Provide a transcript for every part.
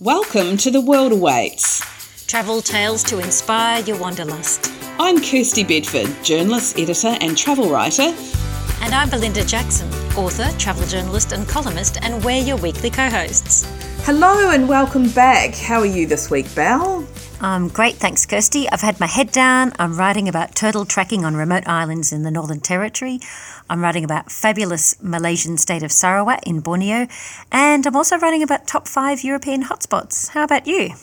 Welcome to The World Awaits. Travel tales to inspire your wanderlust. I'm Kirstie Bedford, journalist, editor, and travel writer. And I'm Belinda Jackson, author, travel journalist, and columnist, and we're your weekly co hosts. Hello and welcome back. How are you this week, Belle? Um, great, thanks, Kirstie. I've had my head down. I'm writing about turtle tracking on remote islands in the Northern Territory. I'm writing about fabulous Malaysian state of Sarawak in Borneo. And I'm also writing about top five European hotspots. How about you?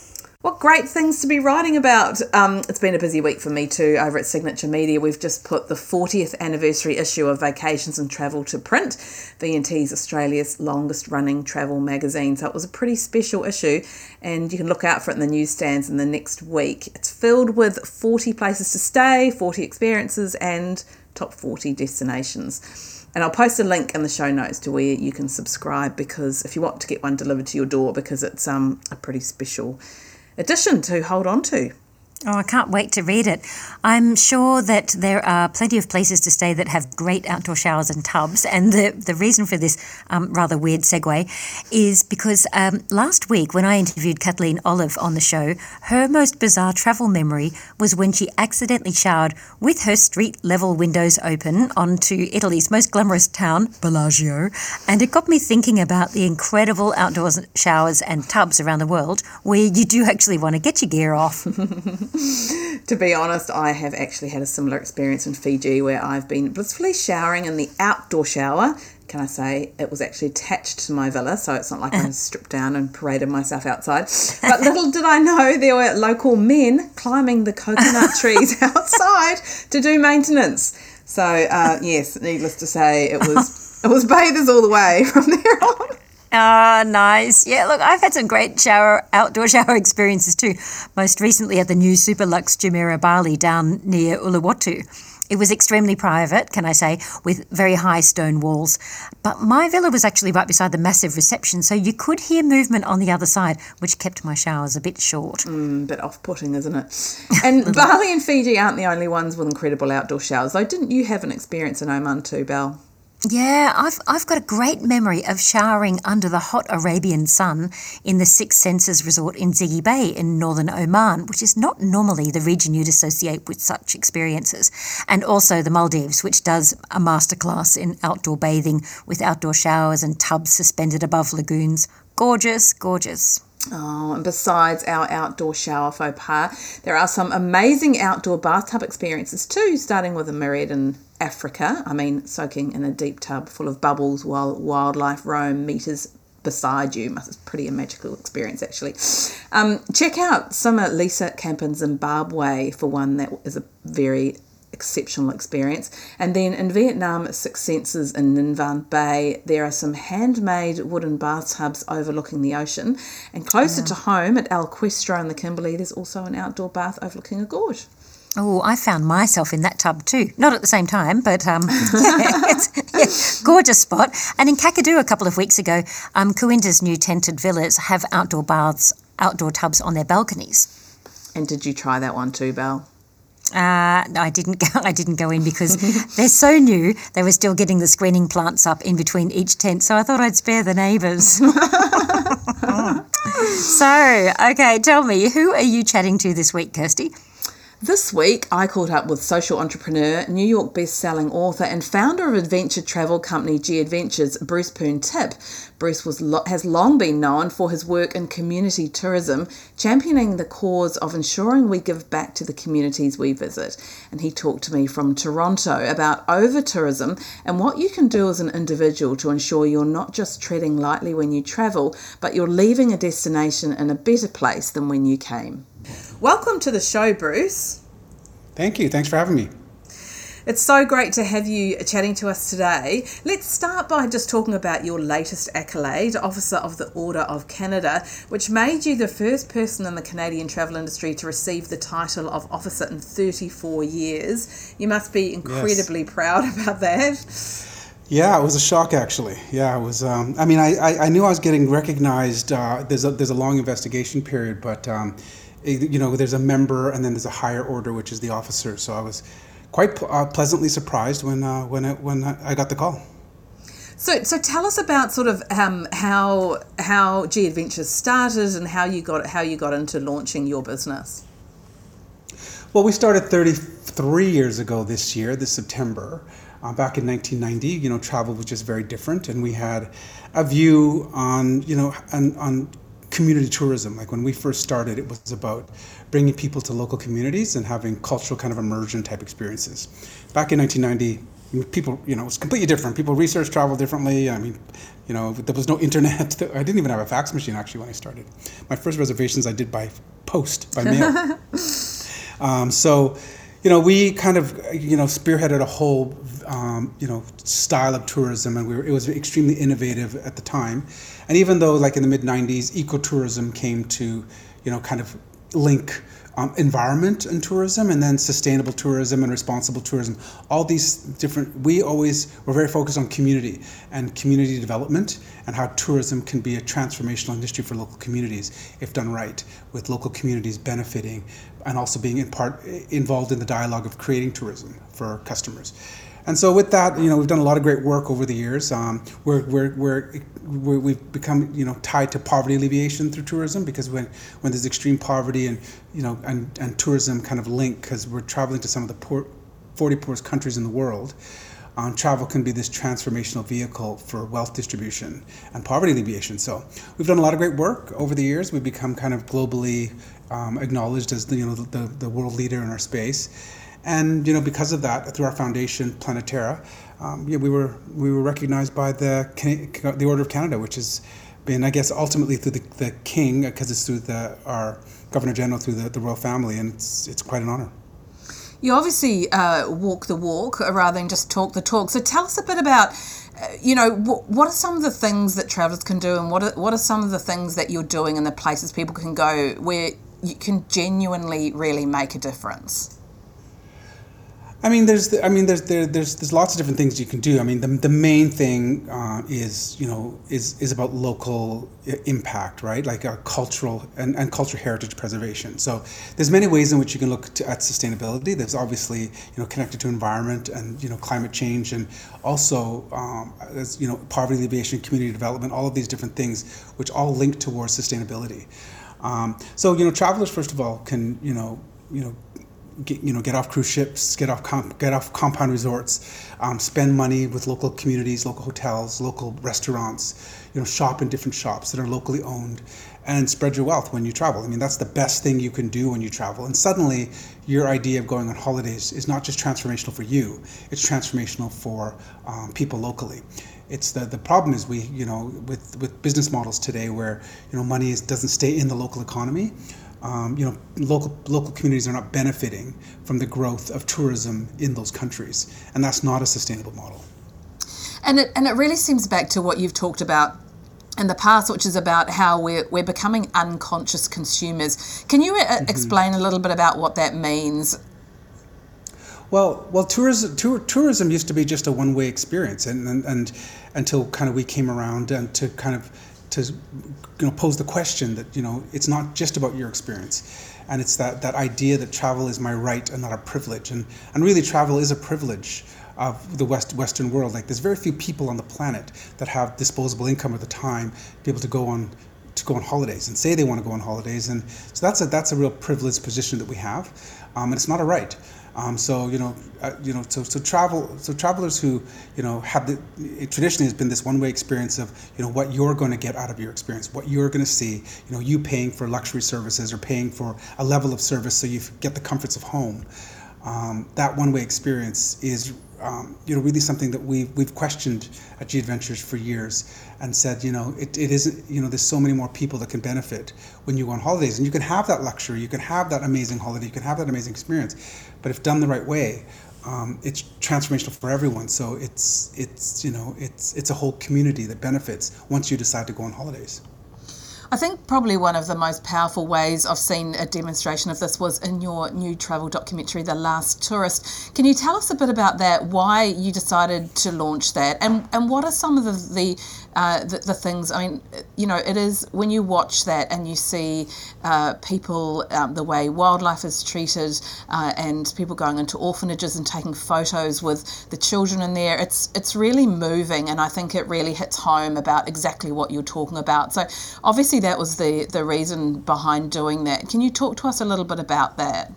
What great things to be writing about. Um, it's been a busy week for me too over at Signature Media. We've just put the 40th anniversary issue of Vacations and Travel to print, VNT's Australia's longest running travel magazine. So it was a pretty special issue, and you can look out for it in the newsstands in the next week. It's filled with 40 places to stay, 40 experiences, and top 40 destinations. And I'll post a link in the show notes to where you can subscribe because if you want to get one delivered to your door, because it's um, a pretty special edition to hold on to. Oh, I can't wait to read it. I'm sure that there are plenty of places to stay that have great outdoor showers and tubs. And the, the reason for this um, rather weird segue is because um, last week, when I interviewed Kathleen Olive on the show, her most bizarre travel memory was when she accidentally showered with her street level windows open onto Italy's most glamorous town, Bellagio. And it got me thinking about the incredible outdoor showers and tubs around the world where you do actually want to get your gear off. to be honest, I have actually had a similar experience in Fiji where I've been blissfully showering in the outdoor shower. Can I say it was actually attached to my villa, so it's not like I stripped down and paraded myself outside. But little did I know there were local men climbing the coconut trees outside to do maintenance. So uh, yes, needless to say, it was it was bathers all the way from there on. Ah, nice. Yeah, look, I've had some great shower, outdoor shower experiences too. Most recently at the new super Superlux Jumeirah Bali down near Uluwatu. It was extremely private, can I say, with very high stone walls. But my villa was actually right beside the massive reception, so you could hear movement on the other side, which kept my showers a bit short. Mm, bit off putting, isn't it? And Bali and Fiji aren't the only ones with incredible outdoor showers, though. Didn't you have an experience in Oman too, Belle? Yeah, I've, I've got a great memory of showering under the hot Arabian sun in the Six Senses resort in Zighy Bay in northern Oman, which is not normally the region you'd associate with such experiences. And also the Maldives, which does a masterclass in outdoor bathing with outdoor showers and tubs suspended above lagoons. Gorgeous, gorgeous. Oh, and besides our outdoor shower faux pas, there are some amazing outdoor bathtub experiences too, starting with a myriad in Africa. I mean, soaking in a deep tub full of bubbles while wildlife roam meters beside you. It's pretty a magical experience, actually. Um, check out Somalisa Camp in Zimbabwe for one that is a very exceptional experience. And then in Vietnam, Six Senses in Ninh Văn Bay, there are some handmade wooden bathtubs overlooking the ocean. And closer yeah. to home at El Questro in the Kimberley, there's also an outdoor bath overlooking a gorge. Oh, I found myself in that tub too. Not at the same time, but um, yeah, it's yeah, gorgeous spot. And in Kakadu a couple of weeks ago, um, Cooinda's new tented villas have outdoor baths, outdoor tubs on their balconies. And did you try that one too, Belle? Uh, I didn't go. I didn't go in because they're so new. They were still getting the screening plants up in between each tent, so I thought I'd spare the neighbours. so, okay, tell me, who are you chatting to this week, Kirstie? This week, I caught up with social entrepreneur, New York best-selling author, and founder of adventure travel company G Adventures, Bruce Poon Tip. Bruce was has long been known for his work in community tourism, championing the cause of ensuring we give back to the communities we visit. And he talked to me from Toronto about over tourism and what you can do as an individual to ensure you're not just treading lightly when you travel, but you're leaving a destination in a better place than when you came. Welcome to the show, Bruce. Thank you. Thanks for having me. It's so great to have you chatting to us today. Let's start by just talking about your latest accolade, Officer of the Order of Canada, which made you the first person in the Canadian travel industry to receive the title of officer in 34 years. You must be incredibly yes. proud about that. Yeah, it was a shock actually. Yeah, it was. Um, I mean, I, I, I, knew I was getting recognized. Uh, there's a there's a long investigation period, but um, you know, there's a member and then there's a higher order, which is the officer. So I was quite uh, pleasantly surprised when uh, when it, when I got the call. So, so tell us about sort of um, how how G Adventures started and how you got how you got into launching your business. Well, we started 33 years ago this year, this September. Uh, back in 1990, you know, travel was just very different, and we had a view on, you know, on, on community tourism. Like when we first started, it was about bringing people to local communities and having cultural kind of immersion type experiences. Back in 1990, people, you know, it was completely different. People research travel differently. I mean, you know, there was no internet. I didn't even have a fax machine actually when I started. My first reservations I did by post, by mail. um, so, you know, we kind of, you know, spearheaded a whole, um, you know, style of tourism, and we were, it was extremely innovative at the time. And even though, like in the mid '90s, ecotourism came to, you know, kind of link um, environment and tourism, and then sustainable tourism and responsible tourism. All these different, we always were very focused on community and community development and how tourism can be a transformational industry for local communities if done right, with local communities benefiting and also being in part involved in the dialogue of creating tourism for our customers. And so with that, you know, we've done a lot of great work over the years. Um, we're, we're, we're, we have become, you know, tied to poverty alleviation through tourism because when, when there's extreme poverty and, you know, and, and tourism kind of link because we're traveling to some of the poor, 40 poorest countries in the world, um, travel can be this transformational vehicle for wealth distribution and poverty alleviation. So we've done a lot of great work over the years. We've become kind of globally um, acknowledged as the, you know, the, the world leader in our space. And you know, because of that, through our foundation, Planeterra, um, yeah, we were we were recognized by the the Order of Canada, which has been, I guess, ultimately through the, the King, because it's through the our Governor General through the, the royal family, and it's it's quite an honor. You obviously uh, walk the walk rather than just talk the talk. So tell us a bit about, uh, you know, wh- what are some of the things that travelers can do, and what are, what are some of the things that you're doing in the places people can go where you can genuinely really make a difference? I mean, there's, I mean, there's, there, there's, there's lots of different things you can do. I mean, the, the main thing uh, is, you know, is, is about local impact, right? Like a cultural and, and cultural heritage preservation. So there's many ways in which you can look to, at sustainability. There's obviously, you know, connected to environment and, you know, climate change and also, um, as, you know, poverty alleviation, community development, all of these different things, which all link towards sustainability. Um, so, you know, travelers, first of all, can, you know, you know, get, you know, get off cruise ships, get off comp, get off compound resorts, um, spend money with local communities, local hotels, local restaurants, you know, shop in different shops that are locally owned, and spread your wealth when you travel. I mean, that's the best thing you can do when you travel. And suddenly, your idea of going on holidays is not just transformational for you; it's transformational for um, people locally. It's the, the problem is we you know with with business models today where you know money is, doesn't stay in the local economy um, you know, local local communities are not benefiting from the growth of tourism in those countries, and that's not a sustainable model. And it and it really seems back to what you've talked about in the past, which is about how we're we're becoming unconscious consumers. Can you uh, mm-hmm. explain a little bit about what that means? Well, well, tourism tour, tourism used to be just a one way experience, and, and and until kind of we came around and to kind of to you know pose the question that you know it's not just about your experience. And it's that that idea that travel is my right and not a privilege. And and really travel is a privilege of the west western world. Like there's very few people on the planet that have disposable income at the time to be able to go on to go on holidays and say they want to go on holidays. And so that's a that's a real privileged position that we have. Um, and it's not a right um, so you know, uh, you know, so so travel, so travelers who you know have the it traditionally has been this one-way experience of you know what you're going to get out of your experience, what you're going to see. You know, you paying for luxury services or paying for a level of service so you get the comforts of home. Um, that one-way experience is um, you know really something that we've we've questioned at G Adventures for years and said you know it, it isn't you know there's so many more people that can benefit when you go on holidays and you can have that luxury you can have that amazing holiday you can have that amazing experience but if done the right way, um, it's transformational for everyone. So it's it's you know it's it's a whole community that benefits once you decide to go on holidays. I think probably one of the most powerful ways I've seen a demonstration of this was in your new travel documentary, The Last Tourist. Can you tell us a bit about that? Why you decided to launch that, and and what are some of the, the uh, the, the things. I mean, you know, it is when you watch that and you see uh, people, um, the way wildlife is treated, uh, and people going into orphanages and taking photos with the children in there. It's it's really moving, and I think it really hits home about exactly what you're talking about. So obviously that was the the reason behind doing that. Can you talk to us a little bit about that?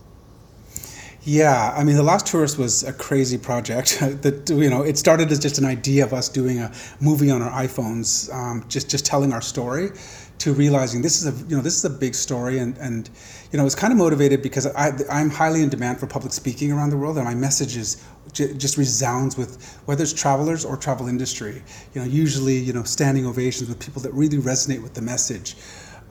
Yeah, I mean, the Last Tourist was a crazy project. that you know, it started as just an idea of us doing a movie on our iPhones, um, just just telling our story, to realizing this is a you know this is a big story, and and you know it's kind of motivated because I I'm highly in demand for public speaking around the world, and my message is just resounds with whether it's travelers or travel industry. You know, usually you know standing ovations with people that really resonate with the message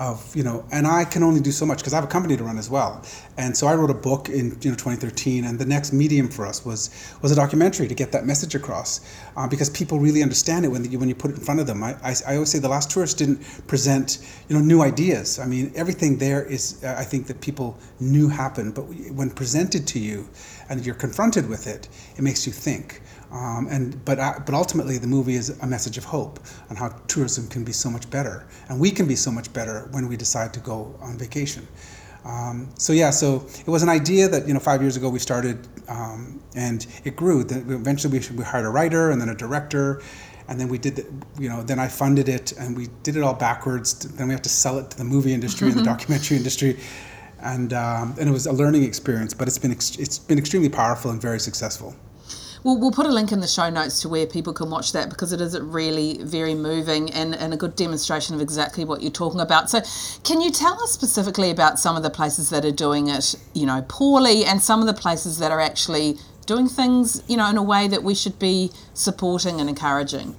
of you know and i can only do so much because i have a company to run as well. And so i wrote a book in you know 2013 and the next medium for us was was a documentary to get that message across uh, because people really understand it when you when you put it in front of them. I, I, I always say the last tourist didn't present you know new ideas. I mean everything there is uh, i think that people knew happened but when presented to you and you're confronted with it it makes you think um, and but uh, but ultimately, the movie is a message of hope on how tourism can be so much better, and we can be so much better when we decide to go on vacation. Um, so yeah, so it was an idea that you know five years ago we started, um, and it grew. Then eventually, we, we hired a writer and then a director, and then we did the, you know then I funded it, and we did it all backwards. Then we have to sell it to the movie industry and the documentary industry. And, um, and it was a learning experience, but it's been ex- it's been extremely powerful and very successful. We'll, we'll put a link in the show notes to where people can watch that because it is really very moving and, and a good demonstration of exactly what you're talking about. So, can you tell us specifically about some of the places that are doing it, you know, poorly and some of the places that are actually doing things, you know, in a way that we should be supporting and encouraging?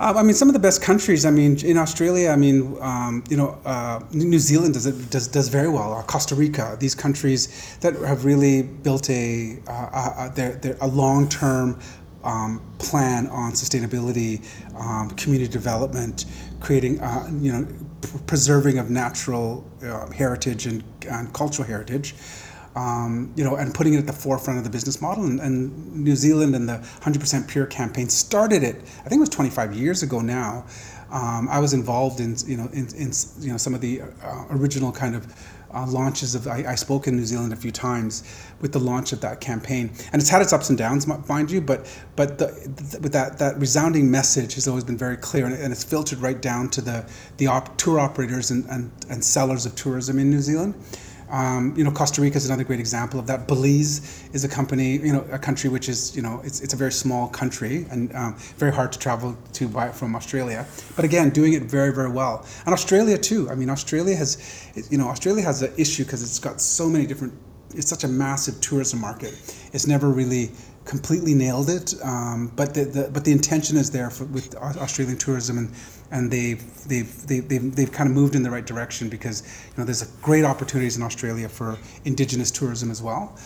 Uh, I mean, some of the best countries. I mean, in Australia, I mean, um, you know, uh, New Zealand does does does very well. Uh, Costa Rica, these countries that have really built a uh, a, a long term um, plan on sustainability, um, community development, creating, you know, preserving of natural heritage and, and cultural heritage um, you know, and putting it at the forefront of the business model. And, and, New Zealand and the 100% Pure campaign started it. I think it was 25 years ago now. Um, I was involved in, you know, in, in you know some of the uh, original kind of uh, launches of. I, I, spoke in New Zealand a few times with the launch of that campaign, and it's had its ups and downs, mind you. But but the, the, with that that resounding message has always been very clear, and, and it's filtered right down to the the op, tour operators and, and, and sellers of tourism in New Zealand. Um, you know, Costa Rica is another great example of that. Belize is a company, you know, a country which is, you know, it's, it's a very small country and um, very hard to travel to by, from Australia. But again, doing it very, very well. And Australia too. I mean, Australia has, you know, Australia has an issue because it's got so many different. It's such a massive tourism market. It's never really completely nailed it, um, but the, the, but the intention is there for, with Australian tourism, and and they've, they've they've, they've they've kind of moved in the right direction because you know there's great opportunities in Australia for indigenous tourism as well.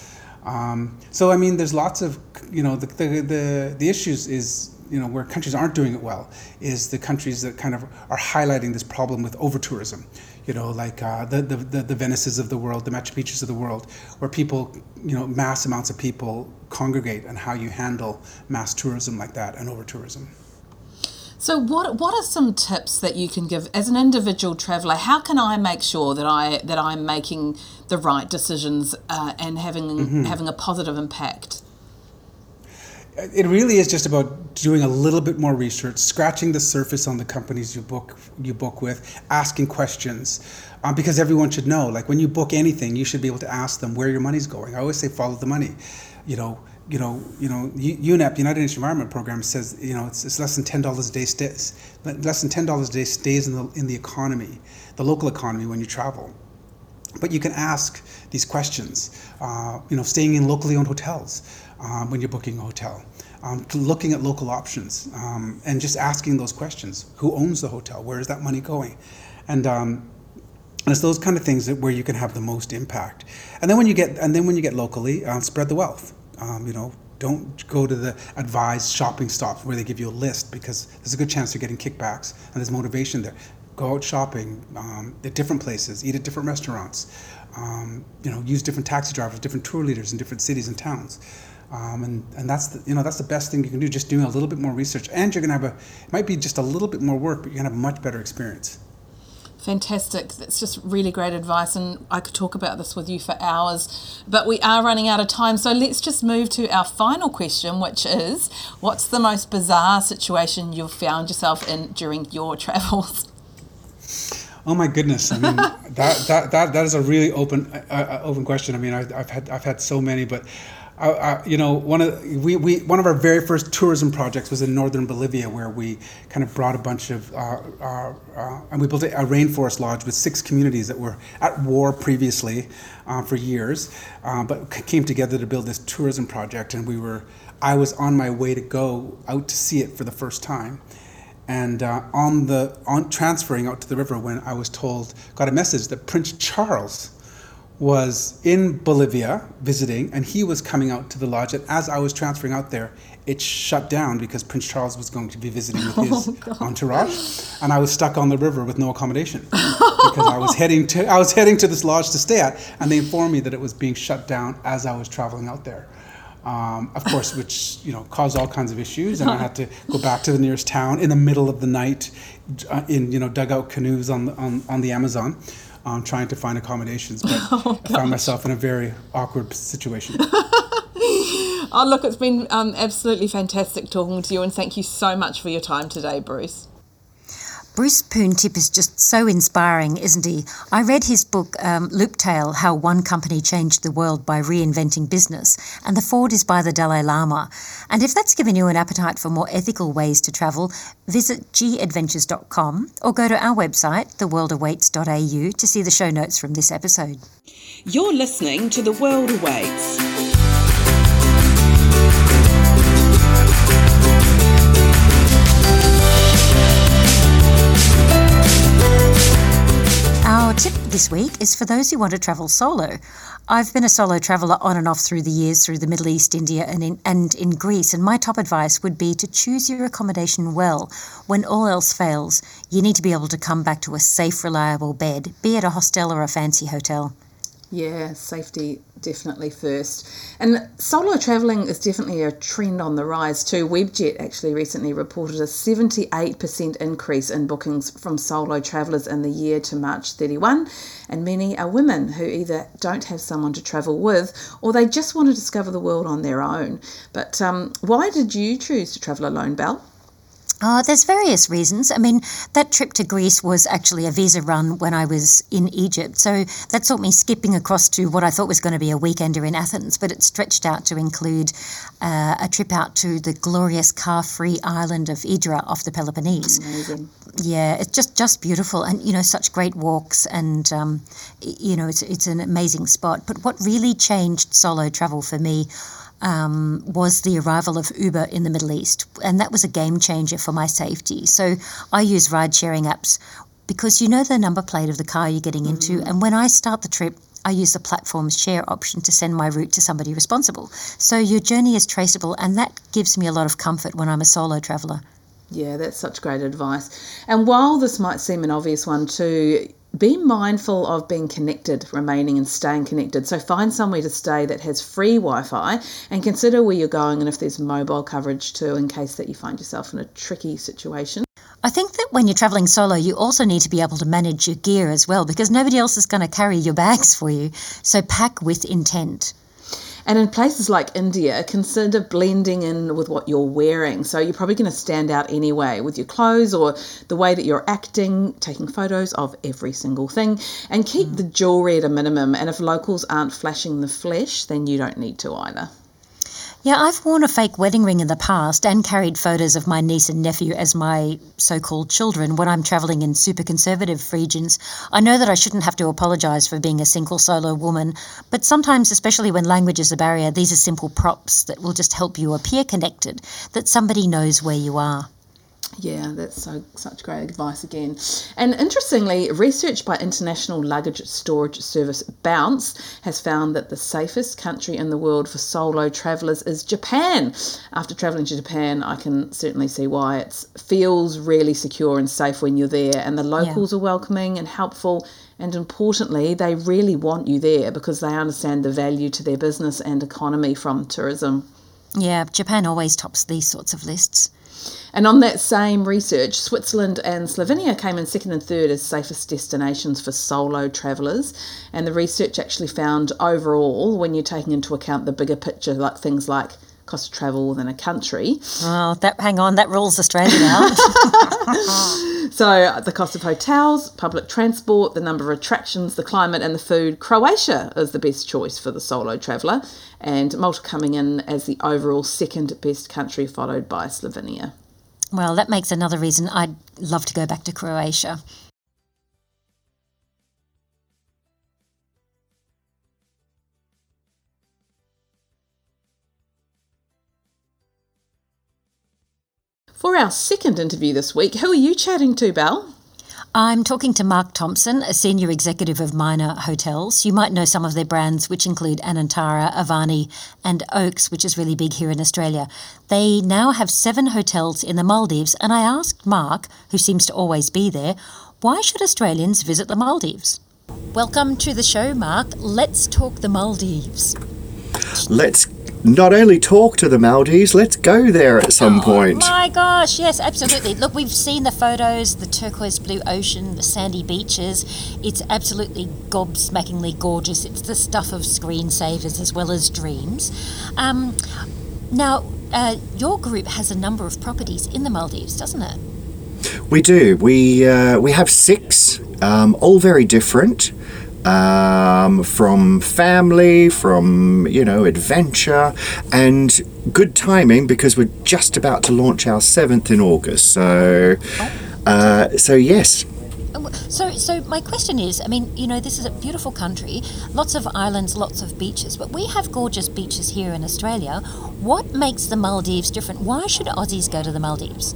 Um, so I mean, there's lots of you know the, the the the issues is you know where countries aren't doing it well is the countries that kind of are highlighting this problem with over tourism you know, like uh, the, the, the, the Venices of the world, the Machu Picchu's of the world, where people, you know, mass amounts of people congregate and how you handle mass tourism like that and over tourism. So, what what are some tips that you can give as an individual traveller? How can I make sure that I that I'm making the right decisions uh, and having mm-hmm. having a positive impact? It really is just about doing a little bit more research, scratching the surface on the companies you book you book with, asking questions, um, because everyone should know. Like when you book anything, you should be able to ask them where your money's going. I always say follow the money. You know, you know, you know, UNEP, United Nations Environment Program, says you know it's, it's less than ten dollars a day stays less than ten dollars a day stays in the in the economy, the local economy when you travel. But you can ask these questions. Uh, you know, staying in locally owned hotels um, when you're booking a hotel. Um, looking at local options um, and just asking those questions: Who owns the hotel? Where is that money going? And um, it's those kind of things that where you can have the most impact. And then when you get and then when you get locally, uh, spread the wealth. Um, you know, don't go to the advised shopping stops where they give you a list because there's a good chance you're getting kickbacks and there's motivation there. Go out shopping um, at different places, eat at different restaurants. Um, you know, use different taxi drivers, different tour leaders in different cities and towns. Um, and, and that's the, you know that's the best thing you can do just doing a little bit more research and you're gonna have a it might be just a little bit more work but you're gonna have a much better experience Fantastic. That's just really great advice, and I could talk about this with you for hours, but we are running out of time. So let's just move to our final question, which is what's the most bizarre situation you've found yourself in during your travels? Oh my goodness! I mean, that, that, that, that is a really open uh, uh, open question. I mean, I, I've had I've had so many, but I, you know, one of we, we one of our very first tourism projects was in northern Bolivia, where we kind of brought a bunch of uh, uh, uh, and we built a, a, rainforest lodge with six communities that were at war previously uh, for years, uh, but came together to build this tourism project. And we were, I was on my way to go out to see it for the first time, and uh, on the on transferring out to the river when I was told got a message that Prince Charles was in Bolivia visiting, and he was coming out to the lodge. And as I was transferring out there, it shut down because Prince Charles was going to be visiting with his oh, entourage, and I was stuck on the river with no accommodation because I was heading to I was heading to this lodge to stay at, and they informed me that it was being shut down as I was traveling out there. Um, of course, which you know caused all kinds of issues, and I had to go back to the nearest town in the middle of the night, uh, in you know dugout canoes on the on, on the Amazon um, trying to find accommodations, but oh, I found myself in a very awkward situation. oh, look, it's been um, absolutely fantastic talking to you, and thank you so much for your time today, Bruce. Bruce Poon-Tip is just so inspiring, isn't he? I read his book, um, Tale: How One Company Changed the World by Reinventing Business, and the forward is by the Dalai Lama. And if that's given you an appetite for more ethical ways to travel, visit gadventures.com or go to our website, theworldawaits.au, to see the show notes from this episode. You're listening to The World Awaits. This week is for those who want to travel solo. I've been a solo traveller on and off through the years through the Middle East, India, and in, and in Greece, and my top advice would be to choose your accommodation well. When all else fails, you need to be able to come back to a safe, reliable bed, be it a hostel or a fancy hotel. Yeah, safety definitely first. And solo travelling is definitely a trend on the rise too. Webjet actually recently reported a 78% increase in bookings from solo travellers in the year to March 31, and many are women who either don't have someone to travel with or they just want to discover the world on their own. But um, why did you choose to travel alone, Belle? Uh, there's various reasons. I mean, that trip to Greece was actually a visa run when I was in Egypt. So that saw me skipping across to what I thought was going to be a weekender in Athens, but it stretched out to include uh, a trip out to the glorious car free island of Hydra off the Peloponnese. Amazing. Yeah, it's just, just beautiful and, you know, such great walks and, um, you know, it's, it's an amazing spot. But what really changed solo travel for me um, was the arrival of Uber in the Middle East, and that was a game changer for my safety. So I use ride sharing apps because you know the number plate of the car you're getting into, mm. and when I start the trip, I use the platform's share option to send my route to somebody responsible. So your journey is traceable, and that gives me a lot of comfort when I'm a solo traveller. Yeah, that's such great advice. And while this might seem an obvious one too, be mindful of being connected, remaining and staying connected. So find somewhere to stay that has free Wi-Fi and consider where you're going and if there's mobile coverage too in case that you find yourself in a tricky situation. I think that when you're traveling solo, you also need to be able to manage your gear as well because nobody else is going to carry your bags for you. So pack with intent. And in places like India, consider blending in with what you're wearing. So you're probably going to stand out anyway with your clothes or the way that you're acting, taking photos of every single thing, and keep mm. the jewelry at a minimum. And if locals aren't flashing the flesh, then you don't need to either. Yeah, I've worn a fake wedding ring in the past and carried photos of my niece and nephew as my so called children when I'm travelling in super conservative regions. I know that I shouldn't have to apologise for being a single solo woman, but sometimes, especially when language is a barrier, these are simple props that will just help you appear connected, that somebody knows where you are. Yeah, that's so such great advice again. And interestingly, research by international luggage storage service Bounce has found that the safest country in the world for solo travelers is Japan. After traveling to Japan, I can certainly see why it feels really secure and safe when you're there, and the locals yeah. are welcoming and helpful. And importantly, they really want you there because they understand the value to their business and economy from tourism. Yeah, Japan always tops these sorts of lists. And on that same research, Switzerland and Slovenia came in second and third as safest destinations for solo travellers. And the research actually found overall, when you're taking into account the bigger picture, like things like cost of travel within a country. Oh, that hang on, that rules Australia out. so the cost of hotels, public transport, the number of attractions, the climate, and the food. Croatia is the best choice for the solo traveller, and Malta coming in as the overall second best country, followed by Slovenia. Well, that makes another reason I'd love to go back to Croatia. For our second interview this week, who are you chatting to, Belle? I'm talking to Mark Thomson, a senior executive of Minor Hotels. You might know some of their brands, which include Anantara, Avani, and Oaks, which is really big here in Australia. They now have seven hotels in the Maldives, and I asked Mark, who seems to always be there, why should Australians visit the Maldives? Welcome to the show, Mark. Let's talk the Maldives. Let's not only talk to the Maldives, let's go there at some oh, point. My gosh, yes, absolutely. Look, we've seen the photos, the turquoise blue ocean, the sandy beaches. It's absolutely gobsmackingly gorgeous. It's the stuff of screensavers as well as dreams. Um, now, uh, your group has a number of properties in the Maldives, doesn't it? We do. We uh, we have six, um, all very different um, from family, from, you know, adventure, and good timing because we're just about to launch our seventh in August. So, uh, so yes. So, so my question is, I mean, you know, this is a beautiful country, lots of islands, lots of beaches, but we have gorgeous beaches here in Australia. What makes the Maldives different? Why should Aussies go to the Maldives?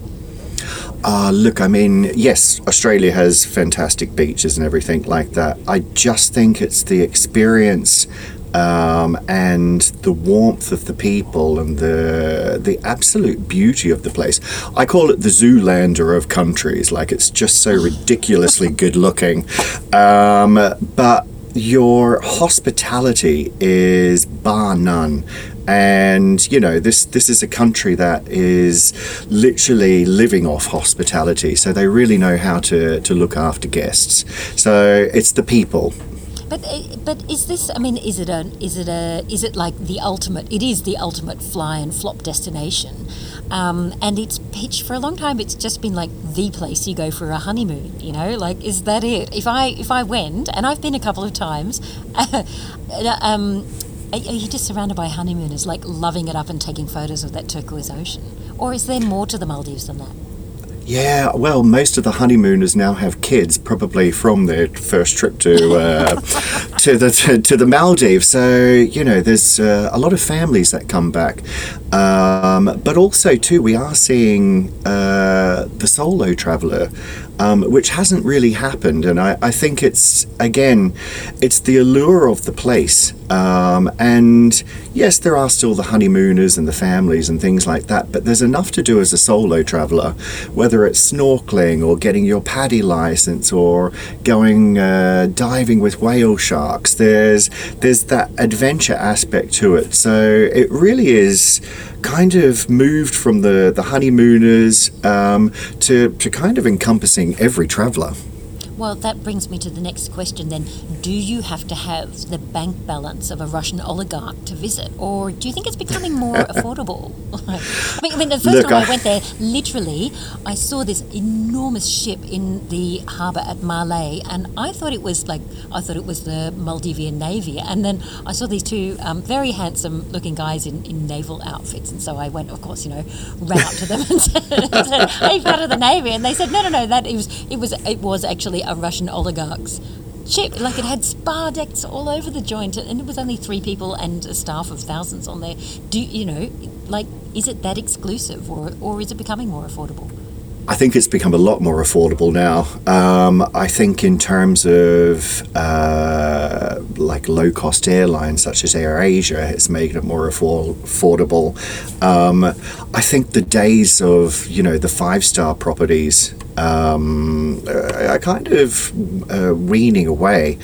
Uh, look, I mean, yes, Australia has fantastic beaches and everything like that. I just think it's the experience um, and the warmth of the people and the the absolute beauty of the place. I call it the Zoolander of countries. Like it's just so ridiculously good looking, um, but your hospitality is bar none. And you know this this is a country that is literally living off hospitality. So they really know how to to look after guests. So it's the people but eh, but is this? I mean, is it a is it a is it like the ultimate? It is the ultimate fly and flop destination, um, and it's pitched for a long time. It's just been like the place you go for a honeymoon. You know, like is that it? If I if I went, and I've been a couple of times, um, are you just surrounded by honeymooners, like loving it up and taking photos of that turquoise ocean? Or is there more to the Maldives than that? Yeah, well, most of the honeymooners now have kids, probably from their first trip to uh, to the to, to, the Maldives. So you know, there's uh, a lot of families that come back, um, but also too, we are seeing uh, the solo traveller um, which hasn't really happened. And I, I, think it's, again, it's the allure of the place. Um, and yes, there are still the honeymooners and the families and things like that, but there's enough to do as a solo traveller, whether it's snorkeling or getting your PADI license or going uh, diving with whale sharks. There's, there's that adventure aspect to it. So it really is kind of moved from the, the honeymooners um, to, to kind of encompassing every traveller. Well, that brings me to the next question then. Do you have to have the bank balance of a Russian oligarch to visit, or do you think it's becoming more affordable? I, mean, I mean, the first Look, time I, I, went there, literally, I saw this enormous ship in the harbour at Malé, and I thought it was like, I thought it was the Maldivian Navy. And then I saw these two um, very handsome looking guys in, in naval outfits, and so I went, of course, you know, ran up to them and said, Are you part of the Navy? And they said, No, no, no, that it was, it was, it was actually a Russian oligarch's ship. Like it had spa decks all over the joint, and it was only three people and a staff of thousands on there. Do you know, like, is it that exclusive, or or is it becoming more affordable? I think it's become a lot more affordable now. Um, I think in terms of uh, like low cost airlines such as AirAsia, it's making it more affordable. Um, I think the days of you know the five star properties um, are kind of uh, weaning away.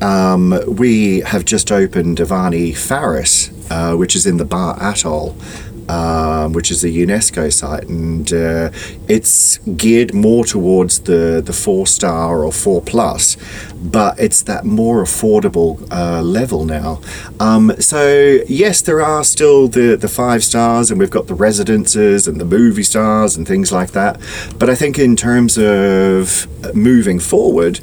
Um, we have just opened Avani Fares, uh, which is in the Baa Atoll. Um, which is a UNESCO site, and uh, it's geared more towards the, the four star or four plus, but it's that more affordable uh, level now. Um, so, yes, there are still the, the five stars, and we've got the residences and the movie stars and things like that. But I think in terms of moving forward,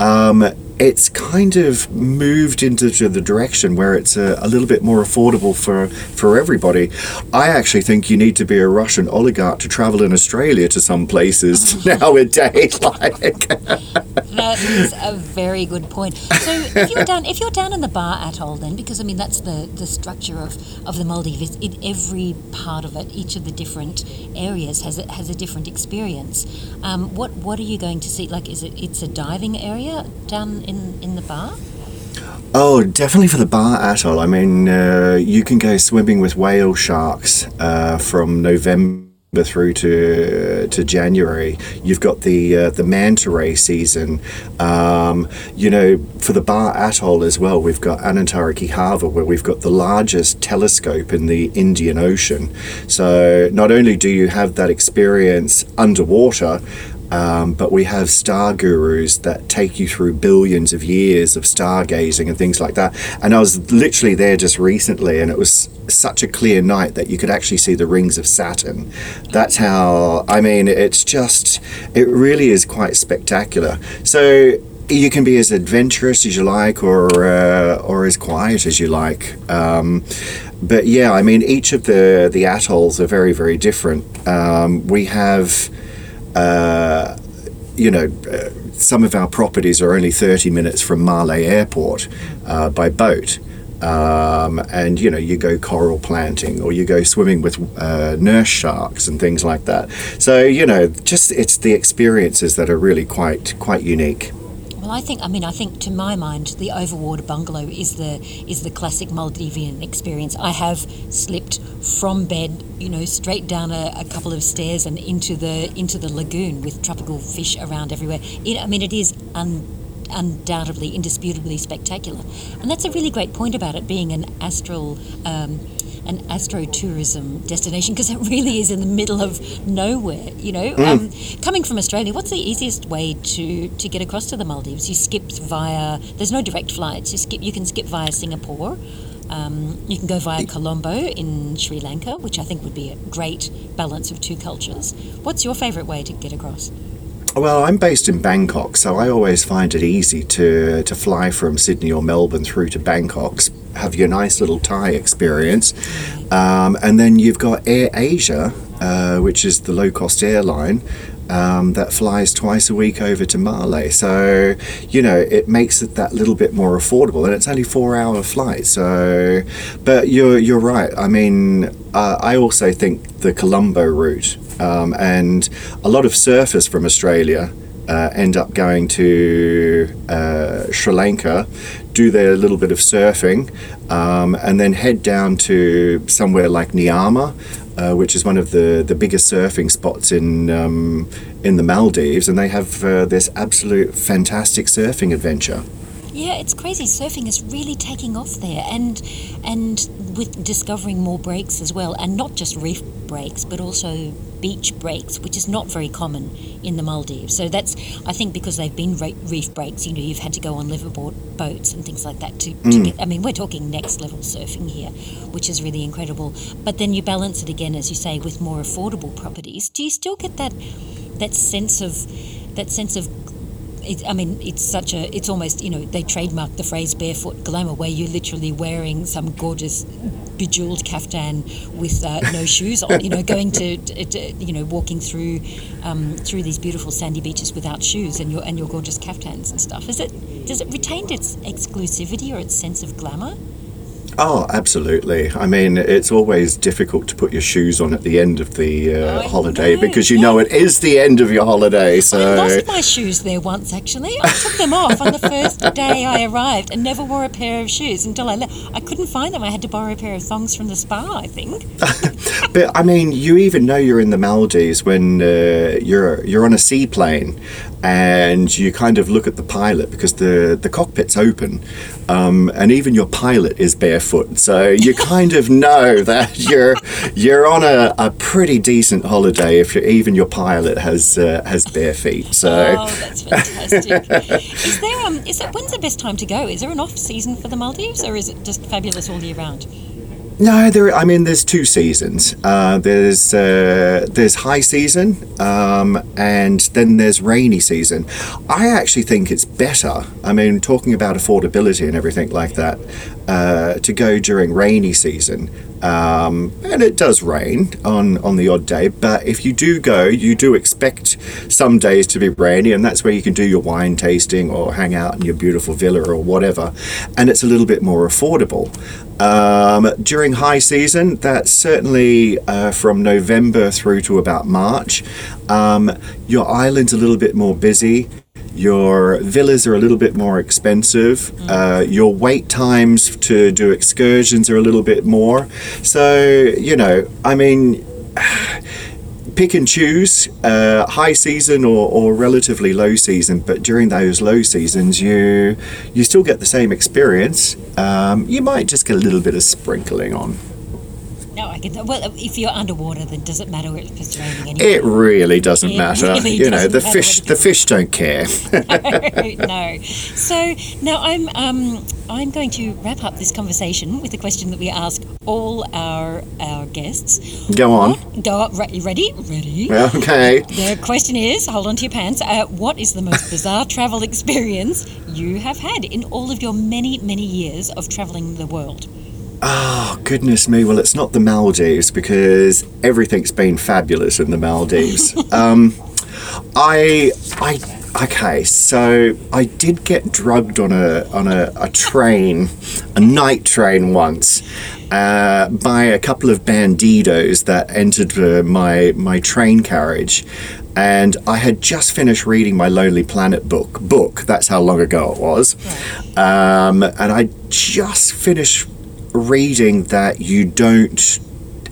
um, it's kind of moved into the direction where it's a, a, little bit more affordable for, for everybody. I actually think you need to be a Russian oligarch to travel in Australia to some places nowadays. Like that is a very good point. So if you're down if you're down in the Baa Atoll, then because I mean that's the the structure of, of the Maldives. In every part of it, each of the different areas has a, has a different experience. Um, what what are you going to see? Like, is it it's a diving area down in in the Baa? Oh, definitely for the Baa Atoll. I mean, uh, you can go swimming with whale sharks uh, from November through to to January. You've got the uh, the manta ray season. Um, you know, for the Baa Atoll as well, we've got Anantara Kihavah, where we've got the largest telescope in the Indian Ocean. So not only do you have that experience underwater, um, but we have star gurus that take you through billions of years of stargazing and things like that. And I was literally there just recently, and it was such a clear night that you could actually see the rings of Saturn. That's how, I mean, it's just, it really is quite spectacular. So, you can be as adventurous as you like, or uh, or as quiet as you like. Um, but yeah, I mean, each of the the atolls are very very different. Um, we have uh, you know, uh, some of our properties are only 30 minutes from Male Airport uh, by boat. Um, and you know you go coral planting or you go swimming with uh, nurse sharks and things like that so you know just it's the experiences that are really quite quite unique well, I think I mean I think to my mind the overwater bungalow is the is the classic Maldivian experience. I have slipped from bed, you know, straight down a, a couple of stairs and into the into the lagoon with tropical fish around everywhere. It, I mean, it is un, undoubtedly, indisputably spectacular, and that's a really great point about it being an astral. Um, an astrotourism destination because it really is in the middle of nowhere. You know, mm. um, coming from Australia, what's the easiest way to to get across to the Maldives? You skip via. There's no direct flights. You skip. You can skip via Singapore. Um, you can go via Colombo in Sri Lanka, which I think would be a great balance of two cultures. What's your favourite way to get across? Well, I'm based in Bangkok, so I always find it easy to, to fly from Sydney or Melbourne through to Bangkok, have your nice little Thai experience. Um, and then you've got Air Asia, uh, which is the low cost airline. Um, that flies twice a week over to Male. So, you know, it makes it that little bit more affordable, and it's only four hour flight. So, but you're you're right. I mean, uh, I also think the Colombo route um, and a lot of surfers from Australia uh, end up going to uh, Sri Lanka, do their little bit of surfing, um, and then head down to somewhere like Niyama, uh, which is one of the, the biggest surfing spots in um, in the Maldives, and they have uh, this absolute fantastic surfing adventure. Yeah, it's crazy. Surfing is really taking off there, and and with discovering more breaks as well, and not just reef breaks, but also beach breaks, which is not very common in the Maldives. So that's I think because they've been reef breaks. You know, you've had to go on liveaboard boats and things like that to, mm. to get. I mean, we're talking next level surfing here, which is really incredible. But then you balance it again, as you say, with more affordable properties. Do you still get that that sense of that sense of it, I mean, it's such a, it's almost, you know, they trademarked the phrase barefoot glamour, where you're literally wearing some gorgeous bejeweled caftan with uh, no shoes on, you know, going to, to, you know, walking through um, through these beautiful sandy beaches without shoes and your and your gorgeous caftans and stuff. Is it does it retain its exclusivity or its sense of glamour? Oh, absolutely. I mean, it's always difficult to put your shoes on at the end of the uh, holiday because you know it is the end of your holiday. So I lost my shoes there once. Actually, I took them off on the first day I arrived and never wore a pair of shoes until I left. I couldn't find them. I had to borrow a pair of thongs from the spa. I think. but I mean, you even know you're in the Maldives when uh, you're you're on a seaplane and you kind of look at the pilot because the the cockpit's open, um, and even your pilot is barefoot, so you kind of know that you're you're on a, a pretty decent holiday if even your pilot has uh, has bare feet. So. Oh, that's fantastic. is there um is it when's the best time to go? Is there an off season for the Maldives or is it just fabulous all year round? No, there. I mean, there's two seasons. Uh, there's uh, there's high season, um, and then there's rainy season. I actually think it's better. I mean, talking about affordability and everything like that, uh, to go during rainy season. Um, and it does rain on on the odd day, but if you do go, you do expect some days to be rainy, and that's where you can do your wine tasting or hang out in your beautiful villa or whatever, and it's a little bit more affordable. Um, during high season, that's certainly uh, from November through to about March. Um, your island's a little bit more busy. Your villas are a little bit more expensive. Uh, your wait times to do excursions are a little bit more. So, you know, I mean, pick and choose uh, high season or, or relatively low season but during those low seasons you you still get the same experience um, you might just get a little bit of sprinkling on No, I that. Well, if you're underwater, then does it matter if it's raining anyway? it really doesn't It matter really you know doesn't the fish the fish don't care no. So now I'm um, I'm going to wrap up this conversation with a question that we ask all our our guests. go on Go re- you ready? Ready? okay The question is, hold on to your pants. Uh, what is the most bizarre travel experience you have had in all of your many, many years of traveling the world? Oh, goodness me. Well, it's not the Maldives because everything's been fabulous in the Maldives. um, I, I, okay, so I did get drugged on a on a, a train, a night train once. Uh, by a couple of bandidos that entered uh, my my train carriage, and I had just finished reading my Lonely Planet book. Book. That's how long ago it was, um, and I just finished reading that you don't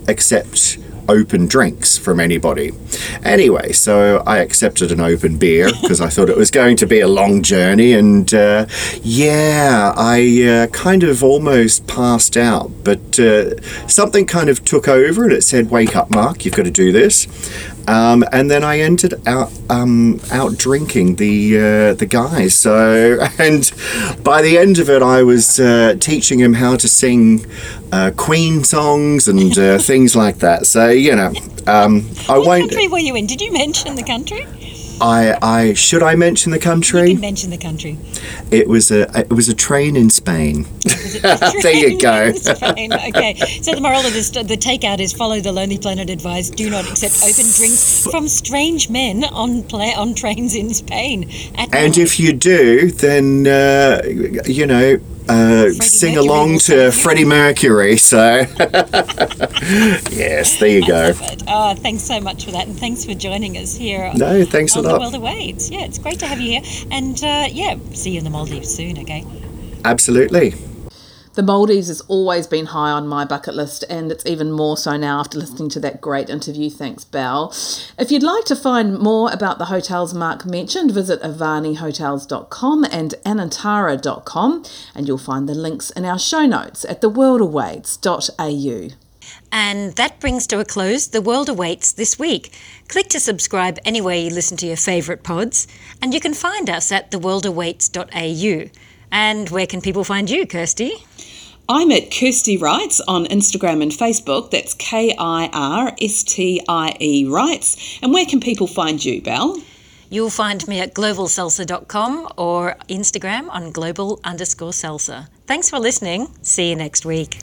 accept open drinks from anybody. Anyway, so I accepted an open beer because I thought it was going to be a long journey, and uh, yeah, I uh, kind of almost passed out, but uh, something kind of took over and it said, "Wake up, Mark! You've got to do this." Um, and then I ended out um, out drinking the uh, the guys. So, and by the end of it, I was uh, teaching him how to sing uh, Queen songs and uh, things like that. So, you know, um, I What won't. country were you in? Did you mention the country? I, I should I mention the You country? mention the country. It was a it was a train in Spain. there you go. Okay, so the moral of this, the takeout is follow the Lonely Planet advice. Do not accept open drinks from strange men on pla- on trains in Spain. And night. if you do, then uh, you know, uh, sing Mercury along to. Freddie Mercury. So, yes, there you go. Oh, thanks so much for that, and thanks for joining us here. No, thanks a on the lot. world awaits. Yeah, it's great to have you here, and uh, yeah, see you in the Maldives soon. Okay. Absolutely. The Maldives has always been high on my bucket list, and it's even more so now after listening to that great interview. Thanks, Belle. If you'd like to find more about the hotels Mark mentioned, visit avanihotels.com and anantara.com, and you'll find the links in our show notes at theworldawaits.au. And that brings to a close The World Awaits this week. Click to subscribe anywhere you listen to your favourite pods, and you can find us at theworldawaits.au. And where can people find you, Kirstie? I'm at Kirstie Writes on Instagram and Facebook. That's K I R S T I E Writes. And where can people find you, Belle? You'll find me at globalsalsa.com or Instagram on global underscore salsa. Thanks for listening. See you next week.